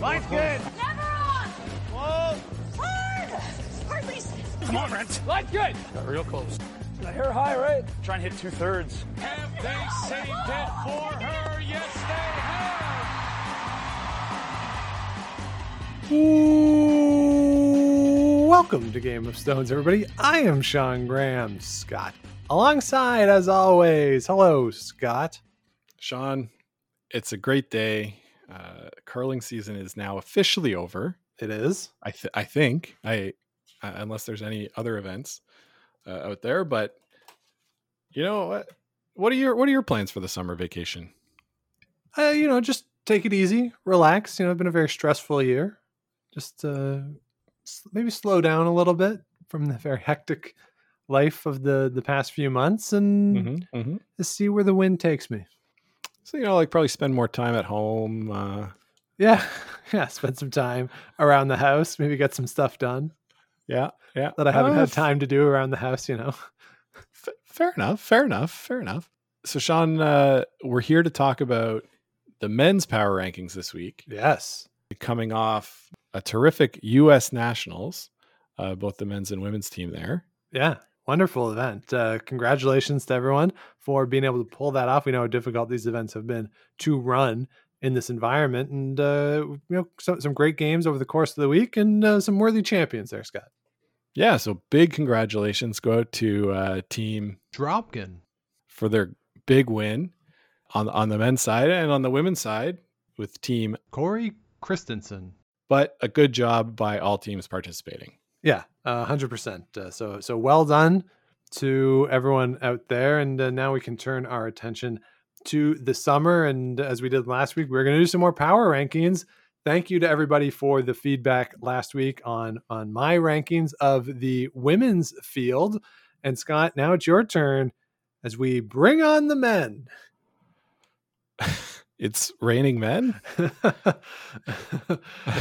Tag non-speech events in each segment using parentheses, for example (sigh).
Line's good. Never on! Whoa. Hard! Hardly. Come on, Brent. Line's good. Got real close. I hear high, right? Try and hit two thirds. Have they saved it for her? Yes, they have. Welcome to Game of Stones, everybody. I am Sean Graham Scott. Alongside, as always, hello, Scott. Sean, it's a great day. Uh, curling season is now officially over. It is. I th- I think I uh, unless there's any other events uh, out there, but you know what? What are your what are your plans for the summer vacation? Uh, you know, just take it easy, relax. You know, it's been a very stressful year. Just uh, maybe slow down a little bit from the very (laughs) hectic life of the the past few months, and Mm-hmm, mm-hmm. see where the wind takes me. So you know, like probably spend more time at home. Uh, Yeah, (laughs) yeah. Spend some time around the house. Maybe get some stuff done yeah, yeah. that I haven't Uh, had time to do around the house. You know. F- fair enough. Fair enough. Fair enough. So, Sean, uh, we're here to talk about the men's power rankings this week, Yes. coming off a terrific U.S. Nationals, uh, both the men's and women's team there. Yeah, wonderful event. Uh, congratulations to everyone for being able to pull that off. We know how difficult these events have been to run in this environment, and uh, you know some some great games over the course of the week, and uh, some worthy champions there, Scott. Yeah, so big congratulations go out to uh, team Dropkin. for their big win on on the men's side and on the women's side with team, Cory Christensen. but a good job by all teams participating. Yeah, hundred percent. Uh, so so well done to everyone out there, and uh, now we can turn our attention to the summer. And as we did last week, we're going to do some more power rankings. Thank you to everybody for the feedback last week on on my rankings of the women's field. And Scott, now it's your turn as we bring on the men. (laughs) It's raining men. (laughs)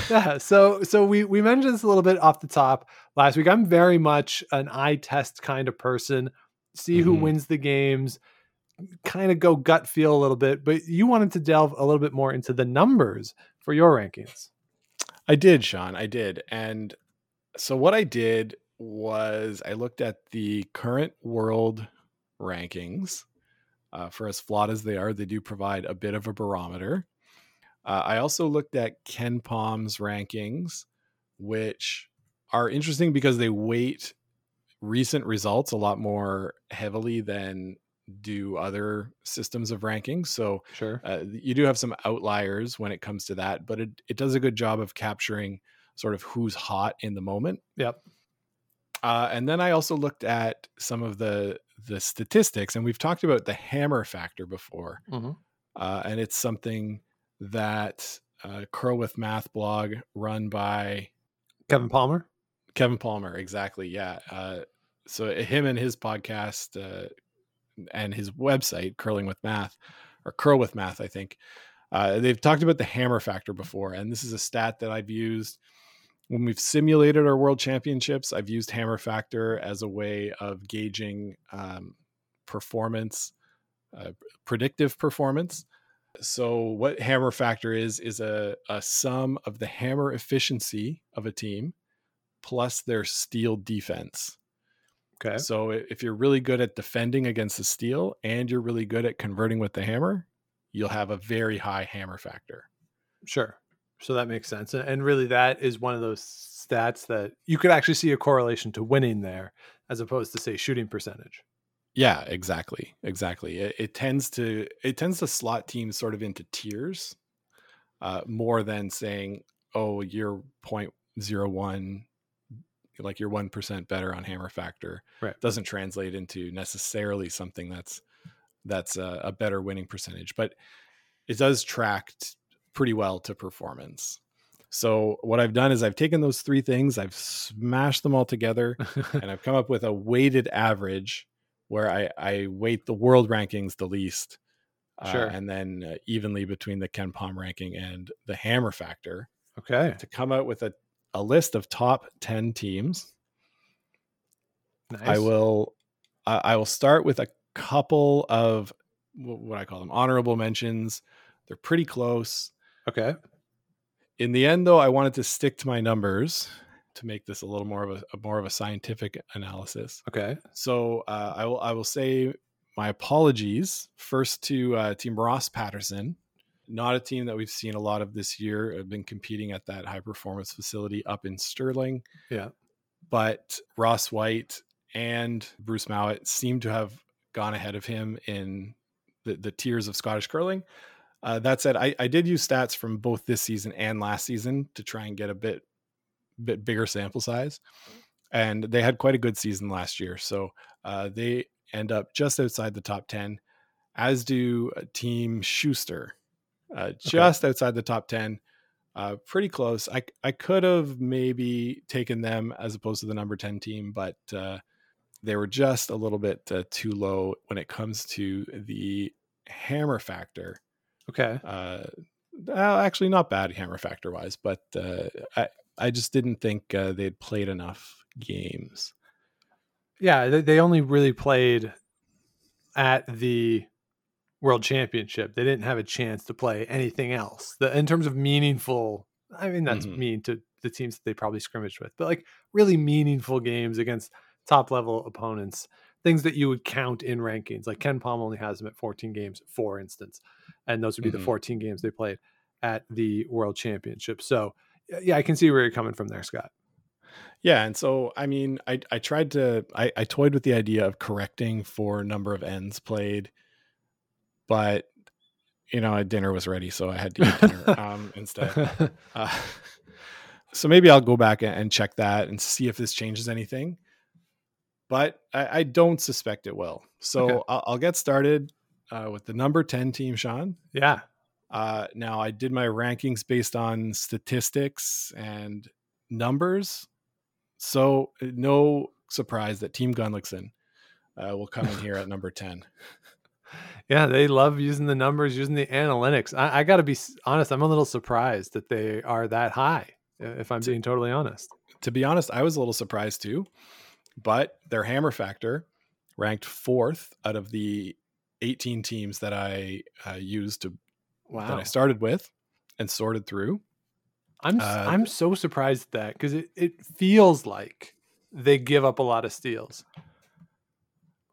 yeah so so we we mentioned this a little bit off the top last week i'm very much an eye test kind of person see who Mhm. wins the games kind of go gut feel a little bit but you wanted to delve a little bit more into the numbers for your rankings I did, Sean. I did. And so what I did was I looked at the current world rankings. Uh, for as flawed as they are, they do provide a bit of a barometer. Uh, I also looked at KenPom's rankings, which are interesting because they weight recent results a lot more heavily than do other systems of rankings. So sure uh, you do have some outliers when it comes to that, but it, it does a good job of capturing sort of who's hot in the moment. yep Uh, and then I also looked at some of the the statistics, and we've talked about the hammer factor before, Mhm. uh, and it's something that uh, Curl with Math blog run by kevin palmer Kevin Palmer, exactly. Yeah. Uh, so him and his podcast uh, and his website, Curling with Math, or Curl with Math, I think, uh, they've talked about the hammer factor before, and this is a stat that I've used when we've simulated our world championships. I've used hammer factor as a way of gauging um, performance, uh, predictive performance. So, what hammer factor is is a, a sum of the hammer efficiency of a team plus their steal defense. okay So if you're really good at defending against the steal and you're really good at converting with the hammer, you'll have a very high hammer factor. sure so that makes sense and really that is one of those stats that you could actually see a correlation to winning there as opposed to say shooting percentage Yeah, exactly. Exactly. It, it tends to it tends to slot teams sort of into tiers uh, more than saying, "Oh, you're 0.01 like you're 1% better on hammer factor." Right. Doesn't translate into necessarily something that's that's a, a better winning percentage, but it does track t- pretty well to performance. So what I've done is I've taken those three things, I've smashed them all together, (laughs) and I've come up with a weighted average where I, I weight the world rankings the least, uh, and then uh, evenly between the KenPom ranking and the Hammer Factor okay to come out with a, a list of top ten teams. nice I will I I will start with a couple of what I call them honorable mentions. They're pretty close. Okay in the end, though, I wanted to stick to my numbers to make this a little more of a, a more of a scientific analysis. Okay. So uh, I will I will say my apologies first to uh, Team Ross Paterson, not a team that we've seen a lot of this year. Have been competing at that high performance facility up in Stirling. Yeah. But Ross Whyte and Bruce Mouat seem to have gone ahead of him in the, the tiers of Scottish curling. Uh, that said, I, I did use stats from both this season and last season to try and get a bit bit bigger sample size, and they had quite a good season last year. So uh, they end up just outside the top ten, as do uh, Team Shuster, uh, just outside the top ten. Uh, pretty close. I I could have maybe taken them as opposed to the number ten team, but uh, they were just a little bit uh, too low when it comes to the hammer factor. Okay. Uh, actually, not bad hammer factor wise, but uh, I I just didn't think uh, they'd played enough games. Yeah, they, they only really played at the World Championship. They didn't have a chance to play anything else. The, in terms of meaningful, I mean that's Mhm. mean to the teams that they probably scrimmaged with, but like really meaningful games against top level opponents, things that you would count in rankings. Like KenPom only has them at 14 games, for instance, and those would be Mhm. the 14 games they played at the World Championship. So yeah, I can see where you're coming from there, Scott. Yeah, and so I mean, I I tried to I, I toyed with the idea of correcting for number of ends played, but you know, dinner was ready, so I had to eat dinner (laughs) um, instead. Uh, (laughs) so maybe I'll go back and check that and see if this changes anything. But I, I don't suspect it will. So Okay. I'll, I'll get started uh, with the number ten team, Sean. yeah. Uh, now I did my rankings based on statistics and numbers, so uh, no surprise that Team Gunnlaugson uh, will come in here at number ten. (laughs) Yeah, they love using the numbers, using the analytics. I, I got to be honest; I'm a little surprised that they are that high. If I'm being totally honest. To be honest, I was a little surprised too, but their hammer factor ranked fourth out of the 18 teams that I uh, used to that I started with and sorted through. I'm uh, I'm so surprised at that because it it feels like they give up a lot of steals.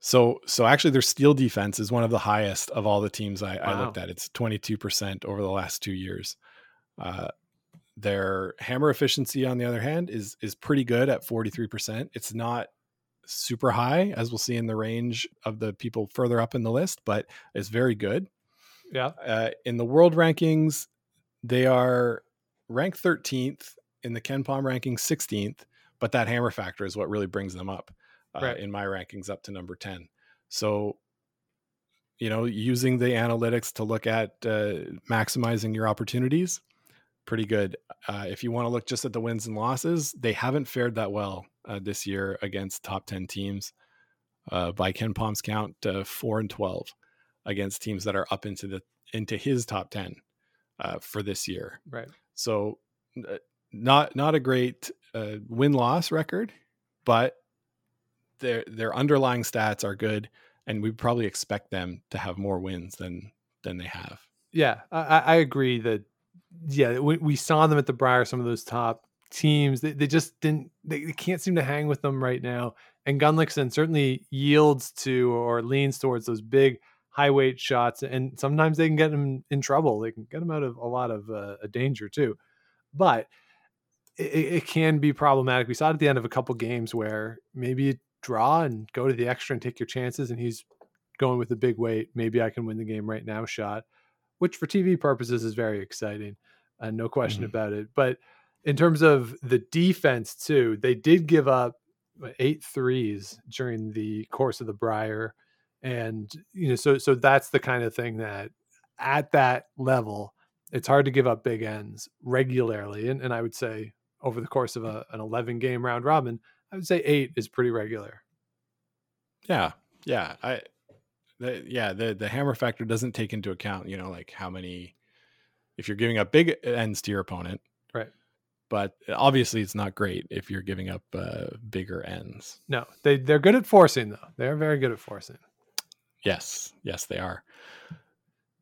So, so actually, their steal defense is one of the highest of all the teams I, I looked at. It's 22% over the last two years. Uh, their hammer efficiency, on the other hand, is is pretty good at 43%. It's not super high, as we'll see in the range of the people further up in the list, but it's very good. Yeah, Uh, in the world rankings, they are ranked 13th in the KenPom ranking, 16th, but that hammer factor is what really brings them up uh, Right. in my rankings up to number 10. So, you know, using the analytics to look at uh, maximizing your opportunities, pretty good. Uh, if you want to look just at the wins and losses, they haven't fared that well uh, this year against top 10 teams. Uh, by KenPom's count, uh, four and 12 against teams that are up into the into his top 10 uh, for this year. right. So uh, not not a great uh, win loss record, but their their underlying stats are good, and we probably expect them to have more wins than than they have. Yeah, I, I I agree that. Yeah, we, we saw them at the Brier. Some of those top teams, they, they just didn't. They, they can't seem to hang with them right now. And Gunnlaugson certainly yields to or leans towards those big high weight shots, and sometimes they can get them in trouble. They can get them out of a lot of uh, danger too. But it, it can be problematic. We saw it at the end of a couple games where maybe you draw and go to the extra and take your chances, and he's going with the big weight. Maybe I can win the game right now shot which for TV purposes is very exciting, uh, no question Mhm. about it. But in terms of the defense too, they did give up uh, eight threes during the course of the Brier, and you know, so so that's the kind of thing that at that level, it's hard to give up big ends regularly, and, and I would say over the course of a, an 11 game round robin, I would say eight is pretty regular. Yeah, yeah, I, the, yeah, the the hammer factor doesn't take into account, you know, like how many, if you're giving up big uh, ends to your opponent, Right. But obviously, it's not great if you're giving up uh, bigger ends. No, they they're good at forcing though. They're very good at forcing. Yes, yes, they are.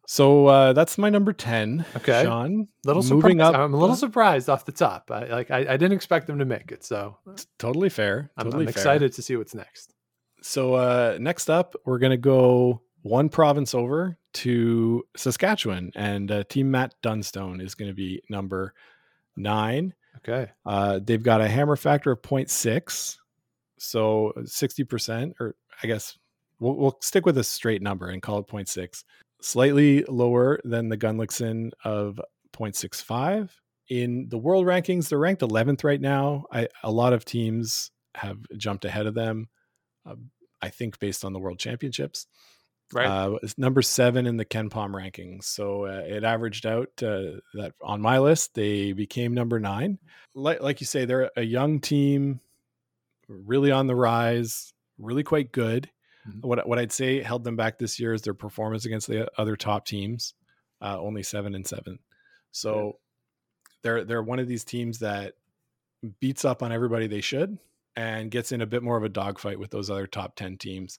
So uh, that's my number ten. Okay. Sean. little moving surprised. up. I'm a little surprised off the top. I, like I, I didn't expect them to make it, so totally fair. I'm, Totally I'm fair. excited to see what's next. So uh, next up, we're gonna go one province over to Saskatchewan, and uh, Team Matt Dunstone is going to be number nine. Okay. Uh, they've got a hammer factor of 0.6, so 60%, or I guess we'll, we'll stick with a straight number and call it 0.6. Slightly lower than the Gunnlaugson of 0.65. In the world rankings, they're ranked 11th right now. I, a lot of teams have jumped ahead of them, uh, I think, based on the world championships. Right. Uh, it's number seven in the KenPom rankings. So uh, it averaged out uh, that on my list, they became number nine. Like, like you say, they're a young team, really on the rise, really quite good. Mhm. What, what I'd say held them back this year is their performance against the other top teams, uh, only seven and seven. So they're they're one of these teams that beats up on everybody they should and gets in a bit more of a dogfight with those other top 10 teams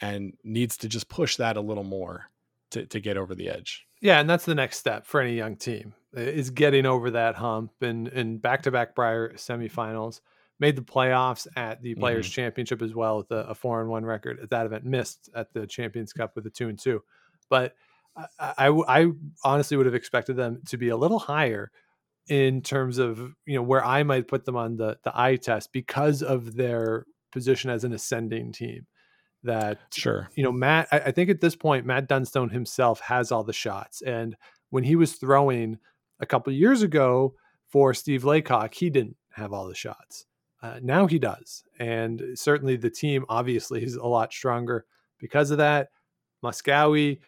and needs to just push that a little more to, to get over the edge. Yeah, and that's the next step for any young team is getting over that hump and and back to back Brier semifinals. Made the playoffs at the Players mm-hmm. Championship as well with a, a four and one record at that event. Missed at the Champions Cup with a two and two, but I, I, I honestly would have expected them to be a little higher in terms of you know where I might put them on the the eye test because of their position as an ascending team. That Sure. you know, Matt, I, I think at this point, Matt Dunstone himself has all the shots. And when he was throwing a couple years ago for Steve Laycock, he didn't have all the shots. Uh, now he does. And certainly the team obviously is a lot stronger because of that. Moskowy,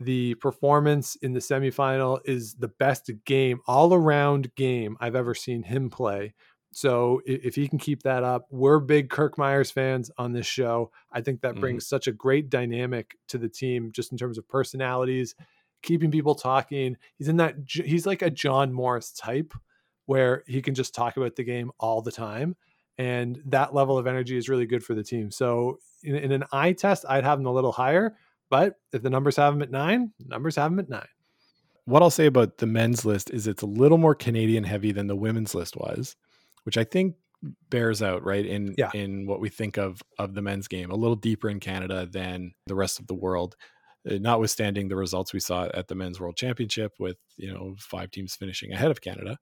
the performance in the semifinal is the best game, all around game I've ever seen him play. So if he can keep that up, we're big Kirk Muyres fans on this show. I think that Mhm. brings such a great dynamic to the team, just in terms of personalities, keeping people talking. He's in that. He's like a John Morris type, where he can just talk about the game all the time, and that level of energy is really good for the team. So in, in an eye test, I'd have him a little higher, but if the numbers have him at nine, numbers have him at nine. What I'll say about the men's list is it's a little more Canadian heavy than the women's list was, which I think bears out right in Yeah. in what we think of of the men's game a little deeper in Canada than the rest of the world uh, notwithstanding the results we saw at the men's world championship with you know five teams finishing ahead of Canada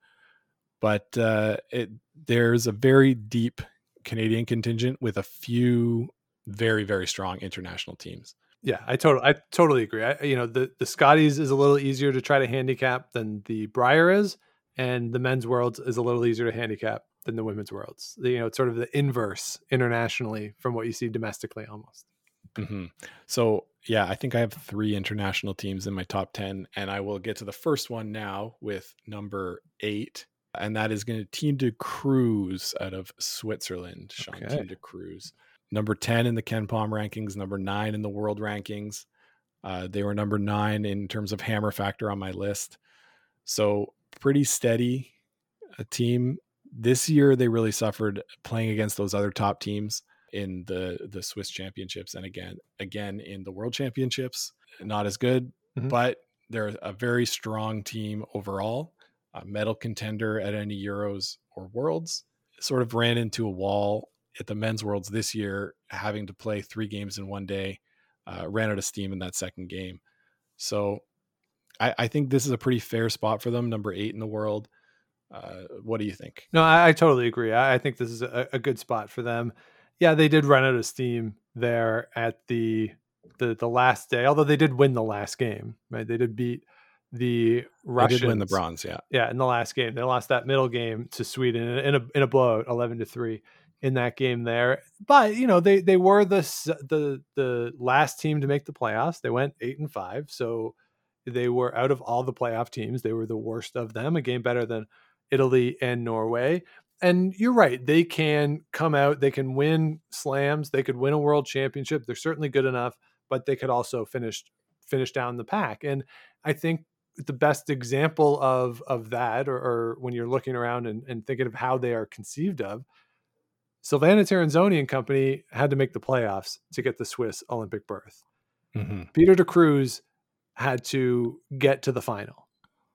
but uh, it there's a very deep Canadian contingent with a few very very strong international teams Yeah, I totally, I totally agree. I, you know, the the Scotties is a little easier to try to handicap than the Brier is, and the men's world is a little easier to handicap than the women's worlds. You know, it's sort of the inverse internationally from what you see domestically, almost. hmm So yeah, I think I have three international teams in my top ten, and I will get to the first one now with number eight, and that is going to Team de Cruz out of Switzerland. Sean Okay. Team de Cruz, number ten in the KenPom rankings, number nine in the world rankings. Uh, they were number nine in terms of hammer factor on my list, so pretty steady a team. This year, they really suffered playing against those other top teams in the the Swiss championships and again again in the world championships not as good Mhm. but they're a very strong team overall. A medal contender at any euros or worlds sort of ran into a wall at the men's worlds this year having to play three games in one day uh, ran out of steam in that second game. So I, I think this is a pretty fair spot for them number eight in the world uh, what do you think No, I, I totally agree. I, I think this is a, a good spot for them. Yeah, they did run out of steam there at the the the last day, although they did win the last game. Right, they did beat the they Russians. did win the bronze yeah yeah, in the last game. They lost that middle game to Sweden in a in a, blowout, eleven to three in that game there. But you know, they they were the the the last team to make the playoffs. They went eight and five, so they were out of all the playoff teams. They were the worst of them. A game better than Italy and Norway. And you're right; they can come out. They can win slams. They could win a world championship. They're certainly good enough, but they could also finish finish down the pack. And I think the best example of of that or, or when you're looking around and, and thinking of how they are conceived of Silvana Tirinzoni and company had to make the playoffs to get the Swiss Olympic berth. mm-hmm. Peter de Cruz had to get to the final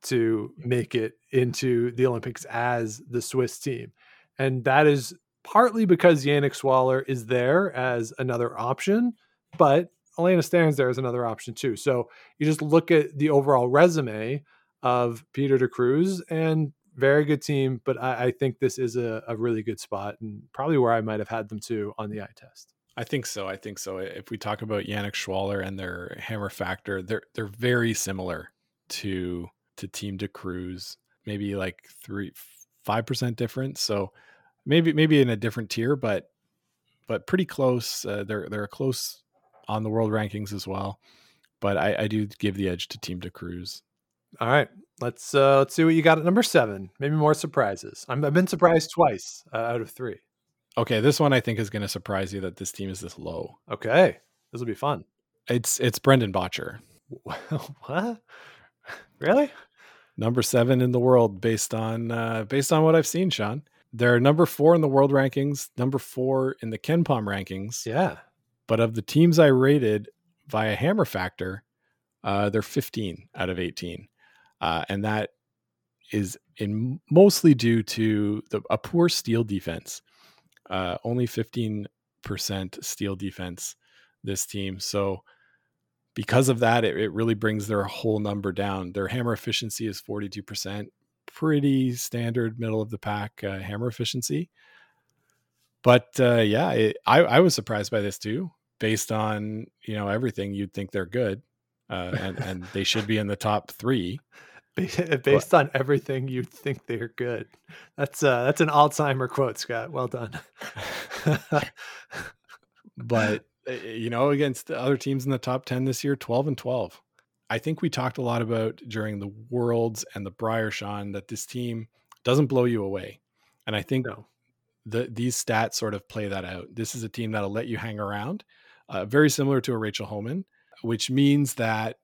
to make it into the Olympics as the Swiss team. And that is partly because Yannick Schwaller is there as another option, but Elena Stern's there as another option too. So you just look at the overall resume of Peter de Cruz and very good team, but I, I think this is a, a, really good spot and probably where I might have had them too on the eye test. I think so. I think so. If we talk about Yannick Schwaller and their hammer factor, they're they're very similar to to Team de Cruz, Maybe like three five percent difference. So maybe maybe in a different tier, but but pretty close. Uh, they're they're close on the world rankings as well. But I, I do give the edge to Team de Cruz. All right, let's uh, let's see what you got at number seven. Maybe more surprises. i have been surprised twice uh, out of three. Okay, this one I think is going to surprise you that this team is this low. Okay, this will be fun. It's it's Brendan Bottcher. (laughs) what? Really? Number seven in the world based on uh, based on what I've seen, Sean. They're number four in the world rankings, number four in the KenPom rankings. Yeah. But of the teams I rated via Hammer Factor, uh, they're 15 out of 18. Uh, and that is in mostly due to the, a poor steal defense. Uh, only 15% steal defense this team. So because of that, it, it really brings their whole number down. Their hammer efficiency is 42%, pretty standard middle of the pack uh, hammer efficiency. But uh, yeah, it, I, I was surprised by this too, based on you know everything. You'd think they're good, uh, and and (laughs) they should be in the top three. Based but, on everything, you'd think they're good. That's uh, that's an Alzheimer quote, Scott. Well done. (laughs) but you know, against the other teams in the top ten this year, twelve and twelve. I think we talked a lot about during the Worlds and the Brier Sean that this team doesn't blow you away. And I think no. the, these stats sort of play that out. This is a team that'll let you hang around, uh, very similar to a Rachel Homan, which means that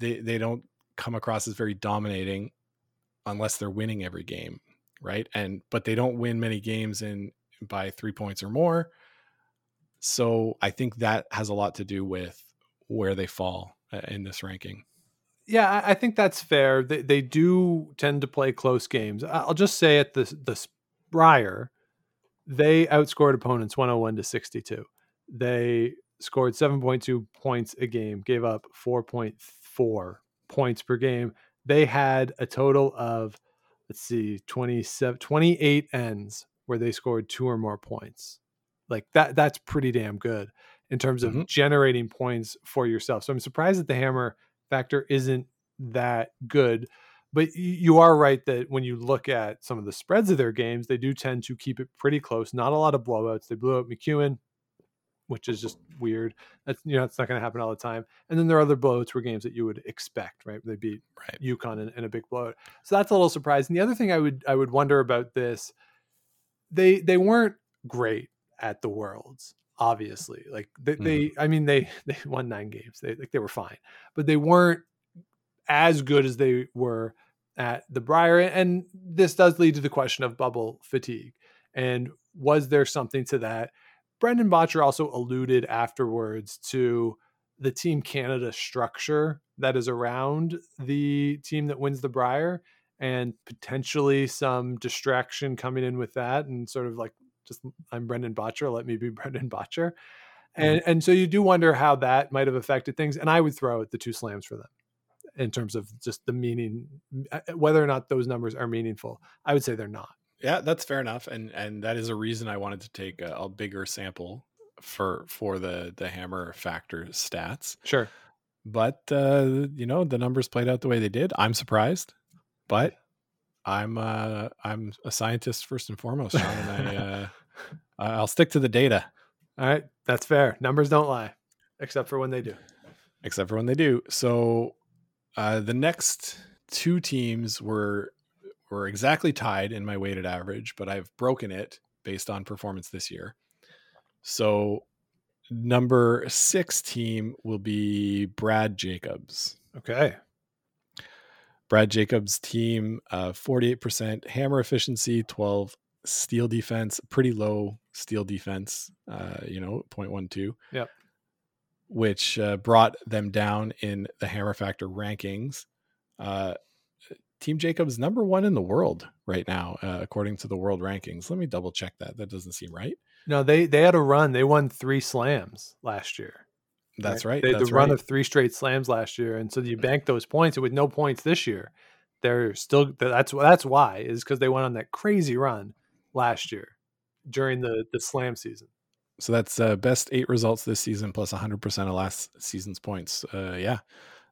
they, they don't come across as very dominating unless they're winning every game, right? And but they don't win many games in by three points or more. So I think that has a lot to do with where they fall uh, in this ranking. Yeah, I think that's fair. They, they do tend to play close games. I'll just say at the the Brier, they outscored opponents 101 to 62. They scored 7.2 points a game, gave up 4.4 points per game. They had a total of let's see 27 28 ends where they scored two or more points. Like that that's pretty damn good in terms of mm-hmm. generating points for yourself. So I'm surprised that the hammer factor isn't that good. But you are right that when you look at some of the spreads of their games, they do tend to keep it pretty close. Not a lot of blowouts. They blew out McEwen, which is just weird. That's you know it's not going to happen all the time. And then there are other blowouts were games that you would expect, right? They beat right. UConn in, in a big blowout. So that's a little surprising. The other thing I would I would wonder about this, they they weren't great at the Worlds obviously like they, mm. they i mean they (laughs) they won nine games they like they were fine but they weren't as good as they were at the brier and this does lead to the question of bubble fatigue and was there something to that brendan Bottcher also alluded afterwards to the team canada structure that is around the team that wins the brier and potentially some distraction coming in with that and sort of like just I'm Brendan Bottcher. Let me be (laughs) Brendan Bottcher. And mm-hmm. and so you do wonder how that might have affected things. And I would throw the two slams for them in terms of just the meaning, whether or not those numbers are meaningful. I would say they're not. Yeah, that's fair enough, and and that is a reason I wanted to take a, a bigger sample for for the the hammer factor stats. Sure, but uh, you know the numbers played out the way they did. I'm surprised, but I'm uh I'm a scientist first and foremost, Sean, and I (laughs) uh I'll stick to the data. All right, that's fair. Numbers don't lie, except for when they do. Except for when they do. So uh the next two teams were were exactly tied in my weighted average, but I've broken it based on performance this year. So number 6 team will be Brad Jacobs. Okay. Brad Jacobs' team, uh, 48% hammer efficiency, 12 steal defense, pretty low steal defense, uh, you know, 0.12. Yep. which uh, brought them down in the Hammer Factor rankings. Uh, Team Jacobs number one in the world right now, uh, according to the world rankings. Let me double check that. That doesn't seem right. No, they they had a run. They won three slams last year. That's right. They had That's the run right. of three straight slams last year, and so you bank those points. And with no points this year, they're still. That's that's why is because they went on that crazy run last year during the the slam season. So that's uh, best eight results this season 100% of last season's points. Uh, yeah,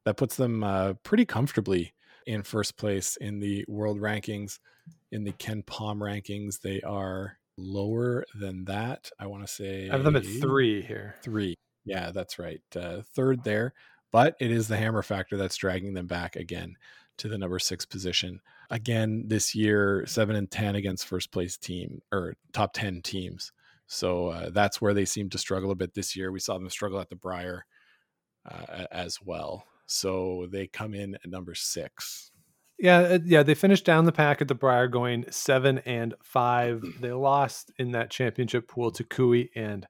that puts them uh, pretty comfortably in first place in the world rankings. In the KenPom rankings, they are lower than that. I want to say I have them at three here. Three. Yeah, that's right. Uh, third there, but it is the hammer factor that's dragging them back again to the number six position. Again, this year, seven and 10 against first place team or top 10 teams. So uh, that's where they seem to struggle a bit this year. We saw them struggle at the Brier uh, as well. So they come in at number six. Yeah, uh, yeah, they finished down the pack at the Brier, going seven and five. (clears throat) They lost in that championship pool to Cooey and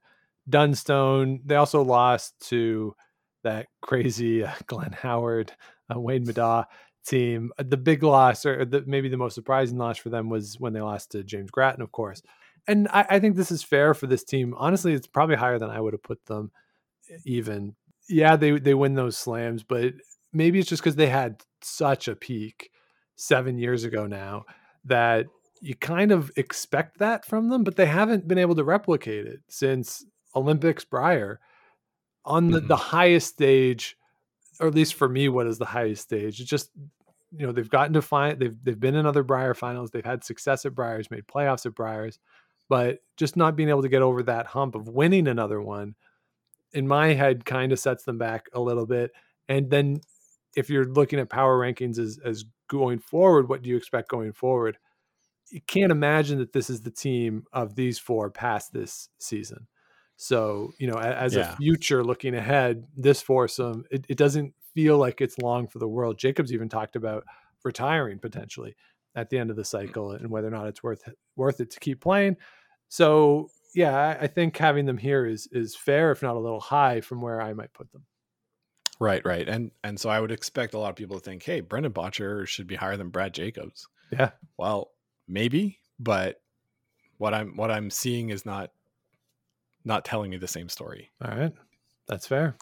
Dunstone. They also lost to that crazy uh, (laughs) Glenn Howard, uh, Wayne Middaugh team. Uh, The big loss, or the, maybe the most surprising loss for them, was when they lost to James Grattan, of course. And I, I think this is fair for this team. Honestly, it's probably higher than I would have put them. Even, yeah, they they win those slams, but maybe it's just because they had such a peak seven years ago now that you kind of expect that from them, but they haven't been able to replicate it since Olympics Brier on the, Mhm. the highest stage, or at least for me, what is the highest stage? It's just you know they've gotten to find they've they've been in other Brier finals, they've had success at Briers, made playoffs at Briers, but just not being able to get over that hump of winning another one, in my head, kind of sets them back a little bit. And then if you're looking at power rankings as as going forward, what do you expect going forward? You can't imagine that this is the team of these four past this season. So, you know, as Yeah. a future looking ahead, this foursome, it, it doesn't feel like it's long for the world. Jacobs even talked about retiring potentially at the end of the mm. cycle and whether or not it's worth worth it to keep playing. So, yeah, I, I think having them here is is fair, if not a little high from where I might put them. Right, right. And and so I would expect a lot of people to think, hey, Brendan Bottcher should be higher than Brad Jacobs. Yeah. Well, maybe, but what I'm what I'm seeing is not not telling me the same story. All right. That's fair.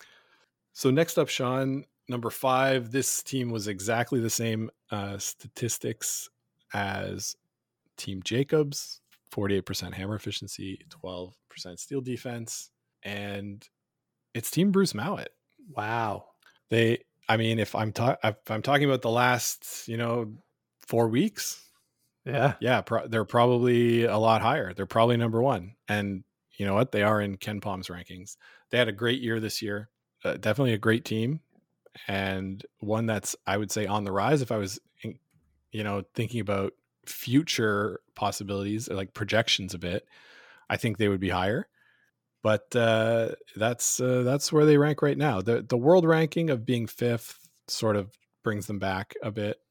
So next up, Sean, number five. This team was exactly the same uh, statistics as Team Jacobs: forty-eight percent hammer efficiency, twelve percent steal defense, and it's Team Bruce Mouat. Wow. They, I mean, if I'm talking, if I'm talking about the last, you know, four weeks, Yeah. yeah, pro- they're probably a lot higher. They're probably number one, and you know what? They are in KenPom's rankings. They had a great year this year. Uh, definitely a great team, and one that's I would say on the rise. If I was, you know, thinking about future possibilities, like projections a bit, I think they would be higher. But uh, that's uh, that's where they rank right now. the The world ranking of being fifth sort of brings them back a bit.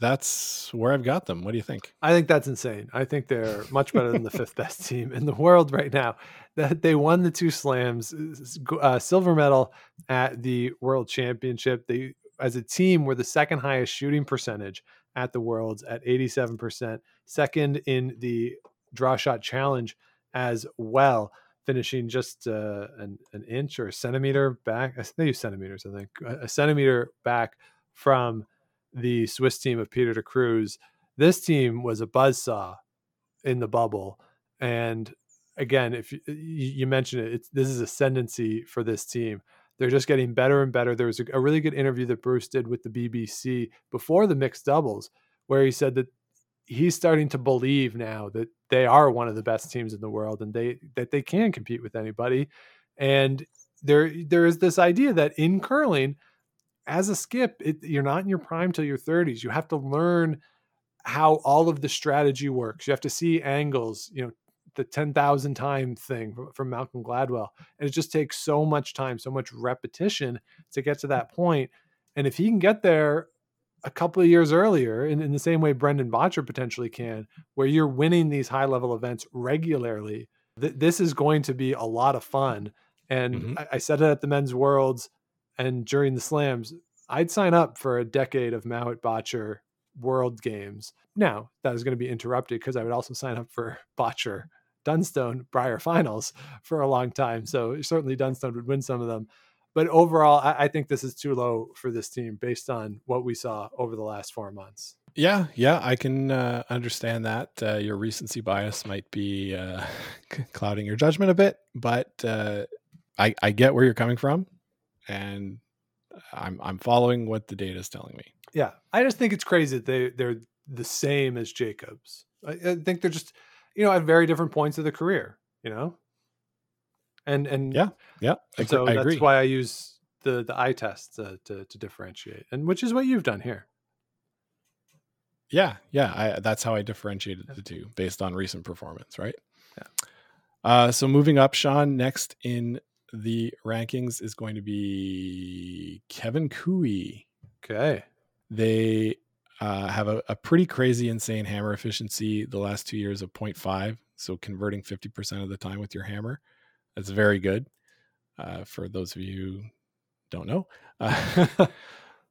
That's where I've got them. What do you think? I think that's insane. I think they're much better than the fifth (laughs) best team in the world right now. That they won the two slams, uh, silver medal at the World Championship. They, as a team, were the second highest shooting percentage at the Worlds at eighty-seven percent. Second in the draw shot challenge as well, finishing just uh, an an inch or a centimeter back. They use centimeters, I think, a, a centimeter back from the Swiss team of Peter de Cruz. This team was a buzzsaw in the bubble. And again, if you, you mentioned it, this is ascendancy for this team. They're just getting better and better. There was a, a really good interview that Bruce did with the BBC before the mixed doubles, where he said that he's starting to believe now that they are one of the best teams in the world and they that they can compete with anybody. And there there is this idea that in curling, as a skip, it, you're not in your prime till your 30s. You have to learn how all of the strategy works. You have to see angles, you know, the 10,000 time thing from, from Malcolm Gladwell. And it just takes so much time, so much repetition to get to that point. And if he can get there a couple of years earlier, in, in the same way Brendan Bottcher potentially can, where you're winning these high level events regularly, th- this is going to be a lot of fun And Mhm. I, I said it at the men's worlds and during the slams, I'd sign up for a decade of Mouat Bottcher world games. Now that is going to be interrupted because I would also sign up for (laughs) Bottcher Dunstone Brier finals for a long time. So certainly Dunstone would win some of them. But overall, I, I think this is too low for this team based on what we saw over the last four months. Yeah, yeah, I can uh, understand that. Uh, your recency bias might be uh, (laughs) clouding your judgment a bit, but uh, I, I get where you're coming from, and I'm I'm following what the data is telling me. Yeah, I just think it's crazy that they they're the same as Jacobs. I, I think they're just you know at very different points of the career. You know, and and Yeah, Yeah, I, and so I that's agree. why I use the the eye test to, to to differentiate, and which is what you've done here. Yeah, yeah, I, that's how I differentiated the two based on recent performance, right? Yeah. Uh, so moving up, Sean, next in the rankings is going to be Kevin Koe. Okay, They uh, have a, a pretty crazy, insane hammer efficiency the last two years of 0.5. So converting 50% of the time with your hammer. That's very good. Uh, for those of you who don't know, (laughs) uh,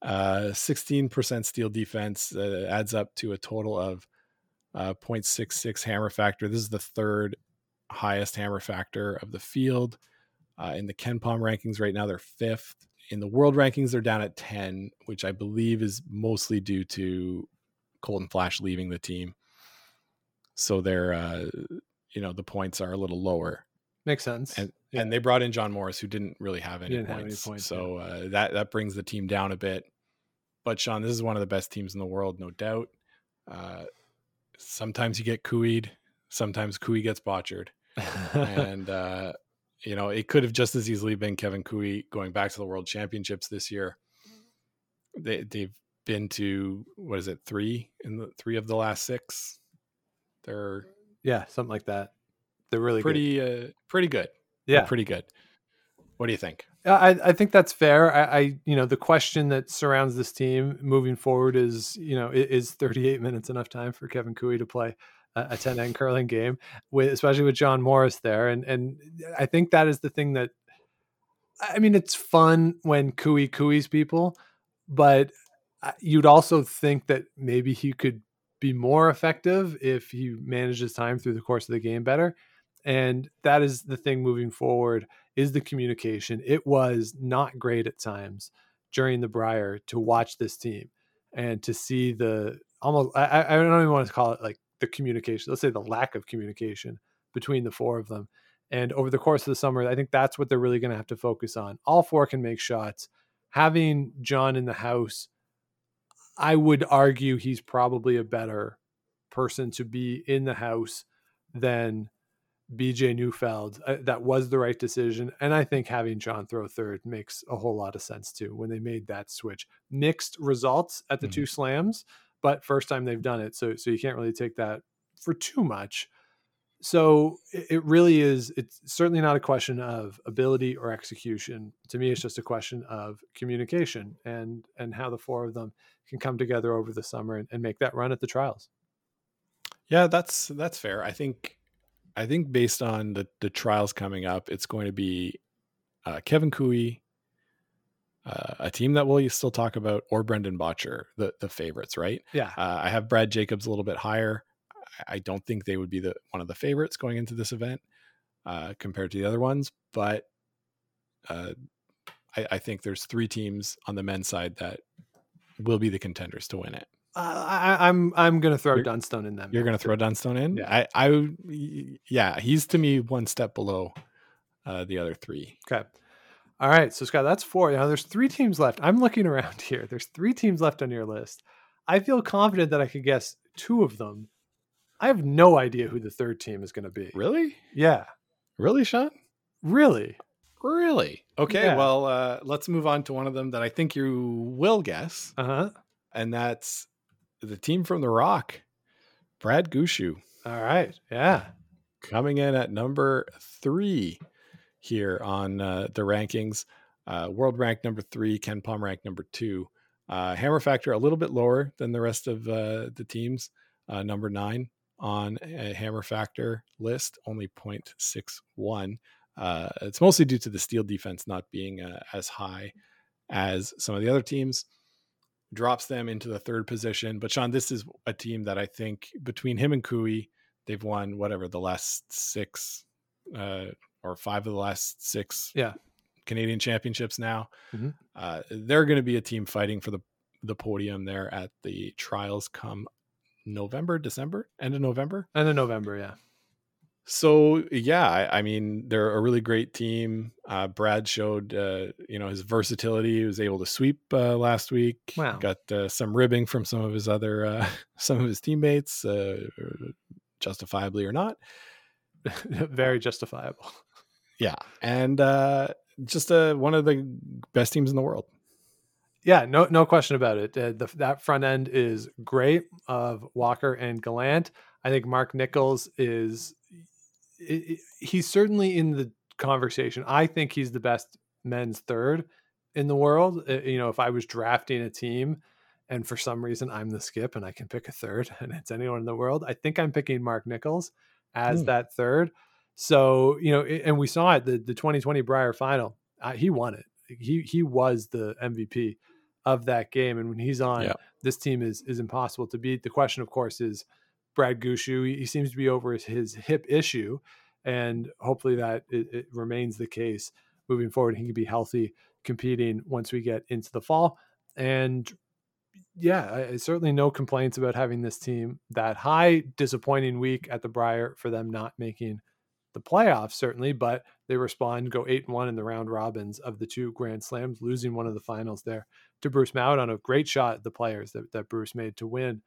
uh, 16% steal defense uh, adds up to a total of uh, 0.66 hammer factor. This is the third highest hammer factor of the field. Uh, in the KenPom rankings right now, they're fifth. In the world rankings, they're down at 10, which I believe is mostly due to Colton Flasch leaving the team. So they're, uh, you know, the points are a little lower. makes sense. And Yeah. and they brought in John Morris, who didn't really have any, didn't have any points. points, So uh, that that brings the team down a bit. But Sean, this is one of the best teams in the world, no doubt. Uh, sometimes you get cooeyed, sometimes Koe gets botchered, (laughs) and uh, you know it could have just as easily been Kevin Koe going back to the World Championships this year. They they've been to what is it three in the three of the last six. They're yeah, something like that. They're really good. pretty uh, pretty good. Yeah, They're pretty good. What do you think? I, I think that's fair. I, I, you know, the question that surrounds this team moving forward is, you know, is 38 minutes enough time for Kevin Koe to play a, a 10 end curling game, with especially with John Morris there, and and I think that is the thing that, I mean, it's fun when Koe Koe's people, but uh, you'd also think that maybe he could be more effective if he manages time through the course of the game better, and that is the thing moving forward is the communication. It was not great at times during the Brier to watch this team and to see the almost, I, I don't even want to call it like the communication, let's say the lack of communication between the four of them. And over the course of the summer, I think that's what they're really going to have to focus on. All four can make shots. Having John in the house, I would argue he's probably a better person to be in the house than BJ Neufeld. Uh, that was the right decision. And I think having John throw third makes a whole lot of sense too when they made that switch. Mixed results at the Mhm. two slams, but first time they've done it. So so you can't really take that for too much. So it, really is it's certainly not a question of ability or execution. To me it's just a question of communication and and how the four of them can come together over the summer and, and make that run at the trials. Yeah, that's that's fair. I think I think based on the the trials coming up, it's going to be uh, Kevin Koe, uh, a team that we'll still talk about, or Brendan Bottcher, the the favorites, right? Yeah. Uh, I have Brad Jacobs a little bit higher. I- don't think they would be the one of the favorites going into this event uh, compared to the other ones, but uh, I, I think there's three teams on the men's side that will be the contenders to win it. Uh, I, I'm I'm gonna throw You're- Dunstone in them. You're going to throw Dunstone in? Yeah. I, I, yeah, he's to me one step below uh, the other three. Okay. All right. So Scott, that's four. Now there's three teams left. I'm looking around (laughs) here. There's three teams left on your list. I feel confident that I could guess two of them. I have no idea who the third team is going to be. Really? Yeah. Really, Sean? Really? Really? Okay. Yeah. Well, uh, let's move on to one of them that I think you will guess, Uh huh. and that's the team from the Rock, Brad Gushue, All right. Yeah. coming in at number three here on uh, the rankings. Uh, world ranked number three, KenPom ranked number two. Uh, hammer factor a little bit lower than the rest of uh, the teams. Uh, number nine on a hammer factor list, only 0.61. Uh, it's mostly due to the steal defense not being as high as some of the other teams. Drops them into the third position. But Sean, this is a team that I think between him and Koe, they've won whatever the last six or five of the last six Yeah. Canadian championships now. Mhm. Uh, they're going to be a team fighting for the the podium there at the trials come November, December, end of November. end of November, yeah. So yeah, I, I mean they're a really great team. Uh, Brad showed uh, you know his versatility. He was able to sweep uh, last week. Wow. Got uh, some ribbing from some of his other uh, (laughs) some of his teammates, uh, justifiably or not. (laughs) Very justifiable. Yeah, and uh, just uh, one of the best teams in the world. Yeah, no, no question about it. Uh, the, that front end is great of Walker and Gallant. I think Mark Nichols is he's certainly in the conversation. I think he's the best men's third in the world. Uh, You know, if I was drafting a team and for some reason I'm the skip and I can pick a third (laughs) and it's anyone in the world, I think I'm picking Mark Nichols as Hmm. that third. So, you know, and we saw it the the 2020 Brier final. Uh, he won it. He he was the MVP of that game and when he's on Yeah. this team is is impossible to beat. The question of course is Brad Gushue. He, he seems to be over his, hip issue and hopefully that it, it remains the case moving forward. He can be healthy competing once we get into the fall. And yeah, I- certainly no complaints about having this team that high. Disappointing week at the Brier for them not making the playoffs, certainly, but they respond, go eight and one in the round robins of the two Grand Slams, losing one of the finals there to Bruce Mouat on a great shot at the players that, that Bruce made to win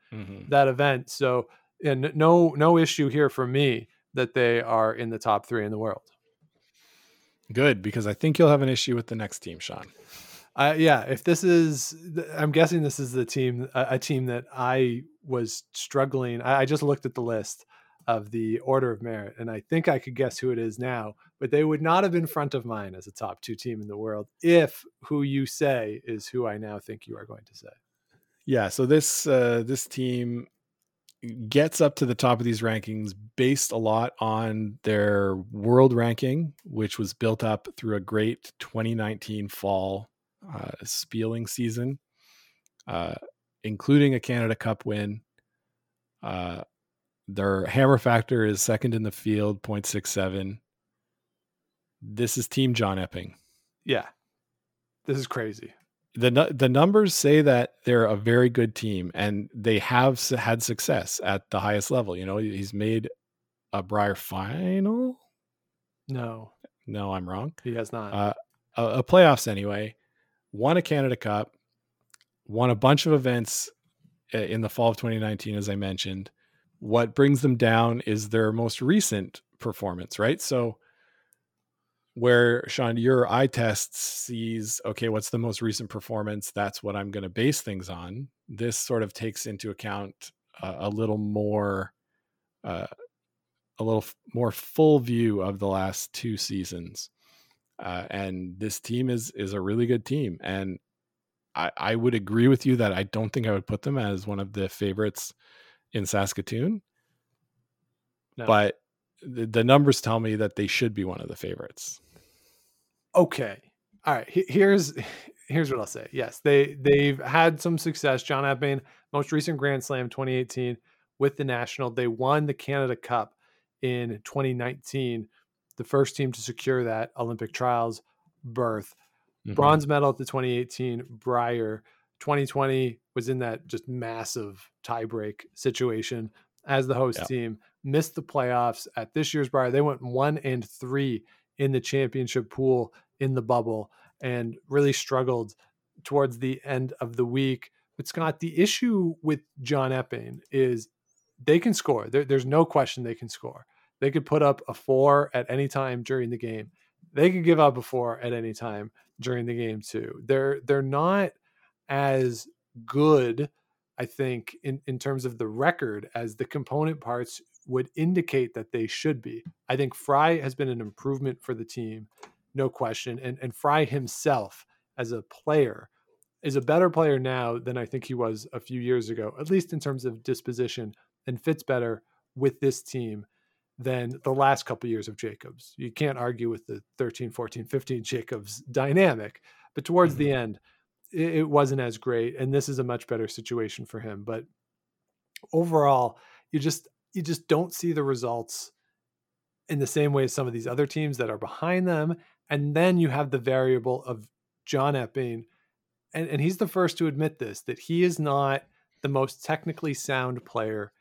that event. So, and no no issue here for me that they are in the top three in the world. Good because I think you'll have an issue with the next team, Sean. Uh, yeah, if this is, I'm guessing this is the team, a, a team that I was struggling. I, I just looked at the list of the order of merit, and I think I could guess who it is now. But they would not have been front of mine as a top two team in the world if who you say is who I now think you are going to say. Yeah, so this uh, this team gets up to the top of these rankings based a lot on their world ranking, which was built up through a great 2019 fall uh, spieling season, uh, including a Canada Cup win. Uh, their hammer factor is second in the field, 0.67. This is Team John Epping. Yeah, this is crazy. the the numbers say that they're a very good team and they have had success at the highest level. You know, he's made a Brier final. No, No, I'm wrong. he has not. Uh, a, a playoffs anyway. Won a Canada Cup. Won a bunch of events uh, in the fall of 2019, as I mentioned. What brings them down is their most recent performance, right? So, where Sean, your eye test sees, okay, what's the most recent performance? That's what I'm going to base things on. This sort of takes into account uh, a little more, uh, a little f- more full view of the last two seasons. Uh, and this team is is a really good team, and I, I would agree with you that I don't think I would put them as one of the favorites in Saskatoon, No. but the, the numbers tell me that they should be one of the favorites. okay. All right. Here's (laughs) here's what i'll say. Yes they they've had some success. John epping most recent grand slam 2018 with the national they won the canada cup in 2019 the first team to secure that olympic trials berth. Mhm. bronze medal at the 2018 brier 2020 was in that just massive tiebreak situation as the host Yeah. team missed the playoffs at this year's brier. They went one and three in the championship pool in the bubble and really struggled towards the end of the week. But scott the issue with john epping is they can score. There, there's no question they can score. They could put up a four at any time during the game. They could give up a four at any time during the game too. They're they're not as good, I think, in, in terms of the record as the component parts would indicate that they should be. I think Fry has been an improvement for the team, no question. And and Fry himself as a player is a better player now than I think he was a few years ago, at least in terms of disposition, and fits better with this team than the last couple years of Jacobs. You can't argue with the 13, 14, 15 Jacobs dynamic, but towards Mhm. the end, it, it wasn't as great. And this is a much better situation for him. But overall, you just you just don't see the results in the same way as some of these other teams that are behind them. And then you have the variable of John Epping, and, and he's the first to admit this that he is not the most technically sound player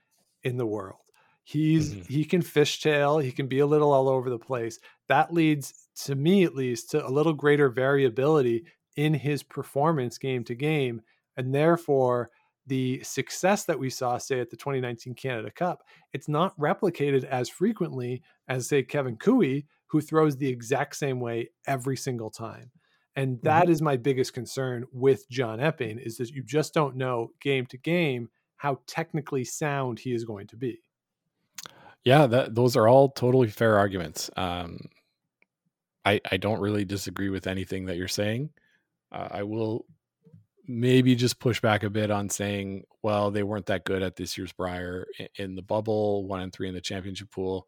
in the world. He's Mhm. he can fishtail, he can be a little all over the place. That leads to me at least to a little greater variability in his performance game to game, and therefore the success that we saw, say at the 2019 Canada Cup, it's not replicated as frequently as say Kevin Koe, who throws the exact same way every single time. And that is my biggest concern with John Epping is that you just don't know game to game how technically sound he is going to be. Yeah, that those are all totally fair arguments. Um, I I don't really disagree with anything that you're saying. Uh, I will maybe just push back a bit on saying, well, they weren't that good at this year's Brier in the bubble, one and three in the championship pool.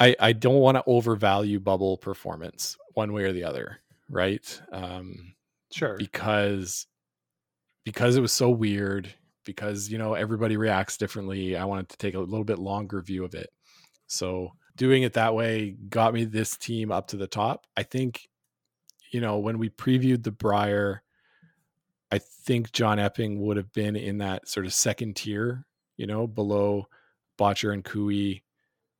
I I don't want to overvalue bubble performance one way or the other, right? Um, Sure. because because it was so weird because you know everybody reacts differently i wanted to take a little bit longer view of it so doing it that way got me this team up to the top i think you know when we previewed the brier i think john epping would have been in that sort of second tier you know below bottcher and koe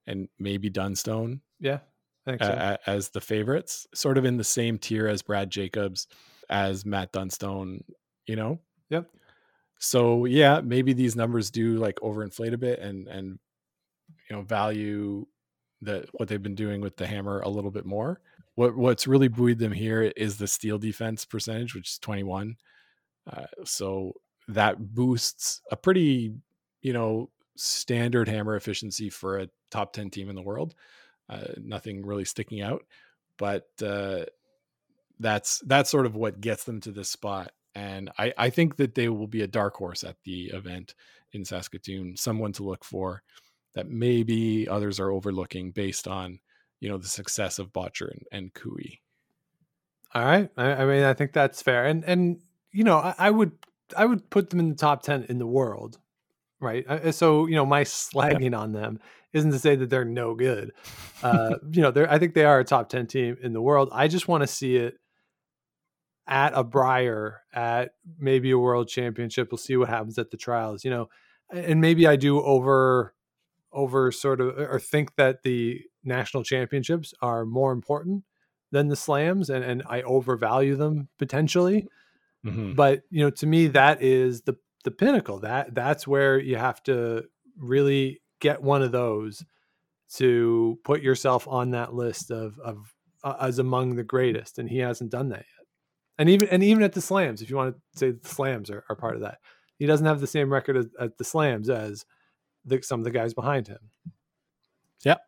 and maybe dunstone yeah. I think so. a- as the favorites, sort of in the same tier as Brad Jacobs, as Matt Dunstone, you know? Yep. So yeah, maybe these numbers do like overinflate a bit and and you know value that what they've been doing with the hammer a little bit more. What what's really buoyed them here is the steal defense percentage, which is 21. Uh, so that boosts a pretty, you know, standard hammer efficiency for a top 10 team in the world uh, nothing really sticking out but uh, that's that's sort of what gets them to this spot and I, I think that they will be a dark horse at the event in saskatoon someone to look for that maybe others are overlooking based on you know the success of bottcher and, and koe All right. I, I mean, I think that's fair. And and you know, I, I would I would put them in the top ten in the world, right? Uh, So you know, my slagging on them isn't to say that they're no good. (laughs) Uh, you know, they're I think they are a top ten team in the world. I just want to see it at a Brier, at maybe a World Championship. We'll see what happens at the trials. You know, and maybe I do over over sort of or think that the national championships are more important than the slams and, and I overvalue them potentially. Mhm. But you know, to me, that is the the pinnacle. That that's where you have to really get one of those to put yourself on that list of of uh, as among the greatest. And he hasn't done that yet. And even and even at the slams, if you want to say the slams are, are part of that, he doesn't have the same record as, at the slams as the, some of the guys behind him. yep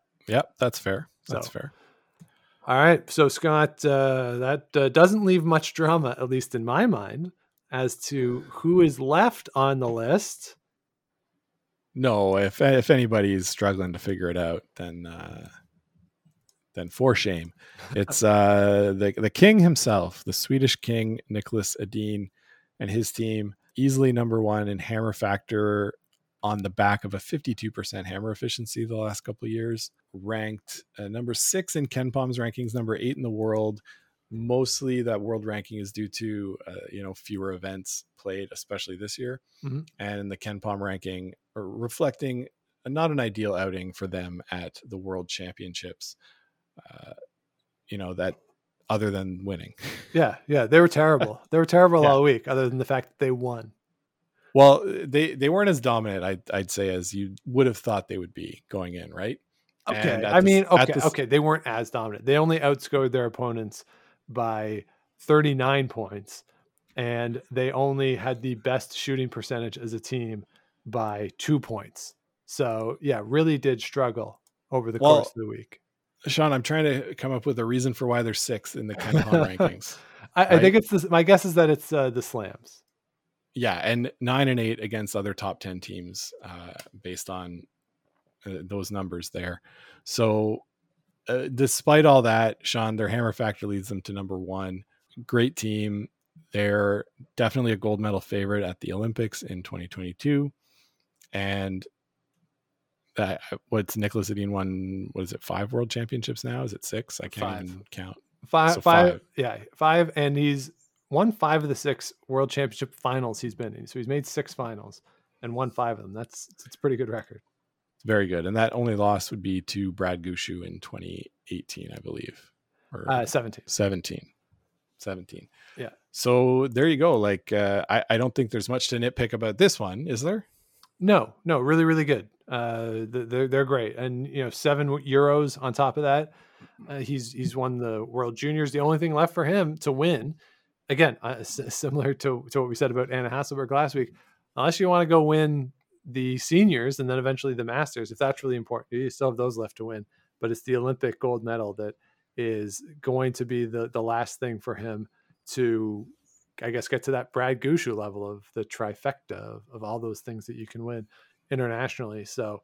that's fair. That's So- fair. All right, so Scott, uh, that uh, doesn't leave much drama, at least in my mind, as to who is left on the list. no if if anybody is struggling to figure it out then uh then for shame. It's uh (laughs) the the king himself the swedish king niklas edin and his team easily number one in hammer factor on the back of a 52% hammer efficiency the last couple of years ranked uh, number six in KenPom's rankings number eight in the world mostly that world ranking is due to uh, you know fewer events played especially this year Mhm. and the KenPom ranking are reflecting a- not an ideal outing for them at the world championships uh, you know that other than winning (laughs) Yeah, yeah, they were terrible. They were terrible Yeah. all week, other than the fact that they won. Well they they weren't as dominant I'd, I'd say as you would have thought they would be going in right Okay, I the s- mean, okay, the s- okay, they weren't as dominant. They only outscored their opponents by 39 points, and they only had the best shooting percentage as a team by two points. So, yeah, really did struggle over the Well, course of the week. sean i'm trying to come up with a reason for why they're sixth in the ken (laughs) rankings I, I think it's this, my guess is that it's uh, the slams. Yeah and nine and eight against other top 10 teams uh, based on uh, those numbers there. So, uh, despite all that, Sean, their hammer factor leads them to number one. Great team. They're definitely a gold medal favorite at the Olympics in 2022. And that what's Niklas Edin won? What is it? Five world championships now? Is it six? I can't Five. even count. Five, So five, five. yeah, five, and he's won five of the six World Championship finals he's been in. So he's made six finals and won five of them. That's it's a pretty good record. It's Very good. And that only loss would be to Brad Gushue in 2018, I believe, or Uh, Seventeen. 17. 17. Yeah. So there you go. Like, uh, I, I don't think there's much to nitpick about this one, is there? No, no, really, really good. Uh, they're they're great, and you know, seven euros on top of that. Uh, he's he's won the World Juniors. The only thing left for him to win, again, uh, similar to to what we said about Anna Hasselborg last week, unless you want to go win the seniors and then eventually the Masters, if that's really important, you still have those left to win. But it's the Olympic gold medal that is going to be the the last thing for him to I guess get to that Brad Gushue level of the trifecta of, of all those things that you can win internationally. So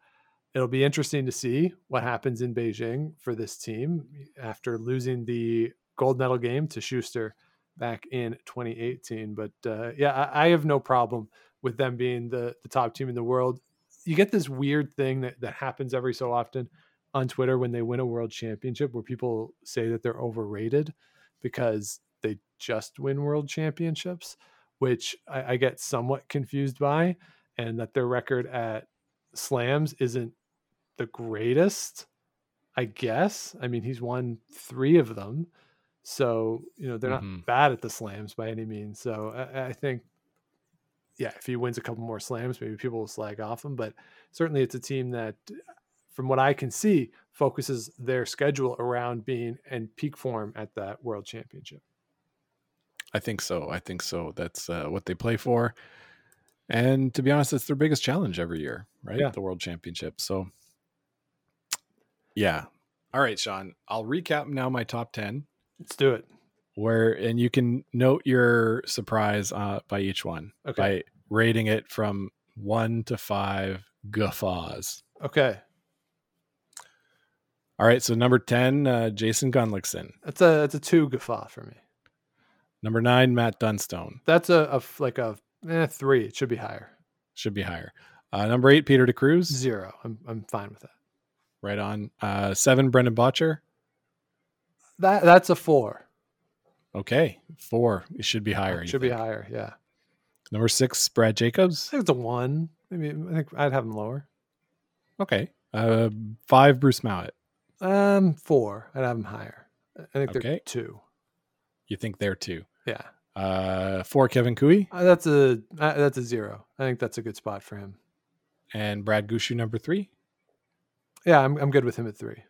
it'll be interesting to see what happens in Beijing for this team after losing the gold medal game to Shuster back in 2018. But uh, yeah, I, I have no problem with them being the, the top team in the world. You get this weird thing that, that happens every so often on Twitter when they win a world championship where people say that they're overrated because they just win world championships, which I, I get somewhat confused by, and that their record at slams isn't the greatest, I guess. I mean, he's won three of them. So, you know, they're Mhm. not bad at the slams by any means. So I, I think, yeah, if he wins a couple more slams, maybe people will slag off him. But certainly it's a team that, from what I can see, focuses their schedule around being in peak form at that world championship. I think so. I think so. That's uh, what they play for. And to be honest, it's their biggest challenge every year, right? Yeah. The World Championship. So, yeah. All right, Sean. I'll recap now my top 10 Let's do it. where, and you can note your surprise uh, by each one Okay. by rating it from one to five guffaws. Okay. All right. So, number 10, uh, Jason Gunnlaugson. That's a that's a two guffaw for me. Number nine, Matt Dunstone. That's a, a like a eh, three. It should be higher. Should be higher. Uh, number eight, Peter de Cruz. Zero. I'm I'm fine with that. Right on. Uh, seven, Brendan Bottcher. That that's a four. Okay. Four. It should be higher. you should be higher. Yeah. Number six, Brad Jacobs. I think it's a one. Maybe I think I'd have him lower. Okay. Uh, five, Bruce Mouat. Um, four. I'd have him higher. I think they're two. You think they're two? Yeah. Uh, four, Kevin Koe Uh, that's a uh, that's a zero. I think that's a good spot for him. and Brad Gushue number three. Yeah, I'm I'm good with him at three.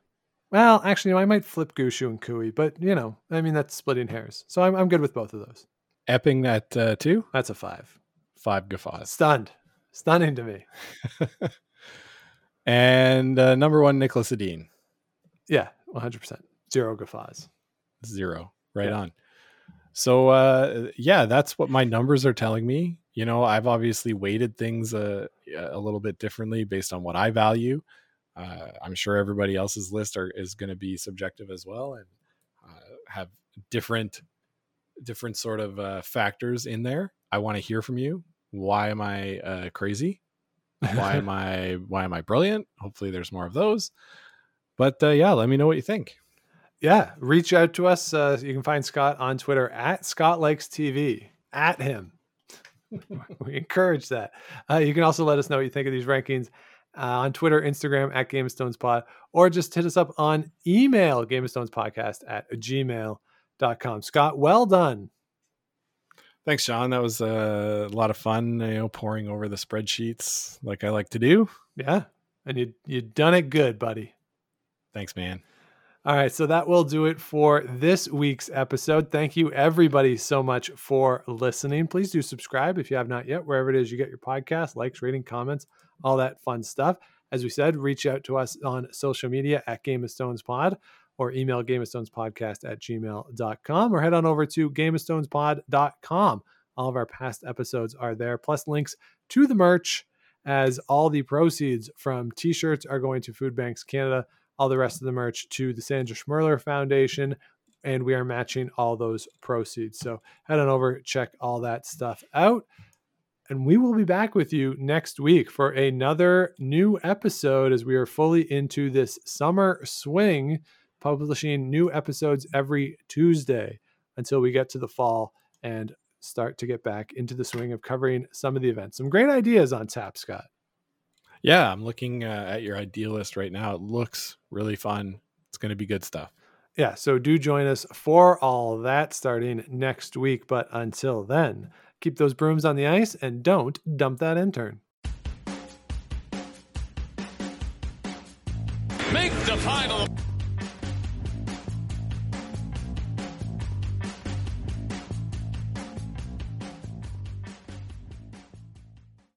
Well, actually, I might flip Gushue and Koe, but you know, I mean that's splitting hairs. So I'm I'm good with both of those. Epping at uh, two. That's a five. Five guffaws. Stunned, stunning to me. (laughs) And uh, number one, Niklas Edin. Yeah, 100 percent zero guffaws. Zero. Right Yeah. on. So uh, yeah, that's what my numbers are telling me. You know, I've obviously weighted things uh, a little bit differently based on what I value. Uh, I'm sure everybody else's list are, is going to be subjective as well and uh, have different different sort of uh, factors in there. I want to hear from you. Why am I uh, crazy? Why am (laughs) I why am I brilliant? Hopefully, there's more of those. But uh, yeah, let me know what you think. Yeah, reach out to us. Uh, you can find Scott on Twitter at Scott Likes TV. At him. (laughs) we encourage that. Uh, you can also let us know what you think of these rankings uh, on Twitter, Instagram at Game of Stones Pod, or just hit us up on email, Game of Stones Podcast at gmail.com. Scott, well done. Thanks, Sean. That was uh, a lot of fun. You know, pouring over the spreadsheets like I like to do. Yeah. And you you done it good, buddy. Thanks, man. All right, so that will do it for this week's episode. Thank you, everybody, so much for listening. Please do subscribe if you have not yet, wherever it is you get your podcast, likes, rating, comments, all that fun stuff. As we said, reach out to us on social media at Game of Stones Pod or email Game of Stones Podcast at gmail.com or head on over to gameofstonespod.com. All of our past episodes are there, plus links to the merch as all the proceeds from t-shirts are going to Food Banks Canada, all the rest of the merch to the Sandra Schmirler Foundation, and we are matching all those proceeds. So head on over, check all that stuff out. And we will be back with you next week for another new episode as we are fully into this summer swing, publishing new episodes every Tuesday until we get to the fall and start to get back into the swing of covering some of the events. Some great ideas on tap, Scott. Yeah, I'm looking uh, at your idea list right now. It looks really fun. It's going to be good stuff. Yeah, so do join us for all that starting next week. But until then, keep those brooms on the ice and don't dump that intern. Make the final.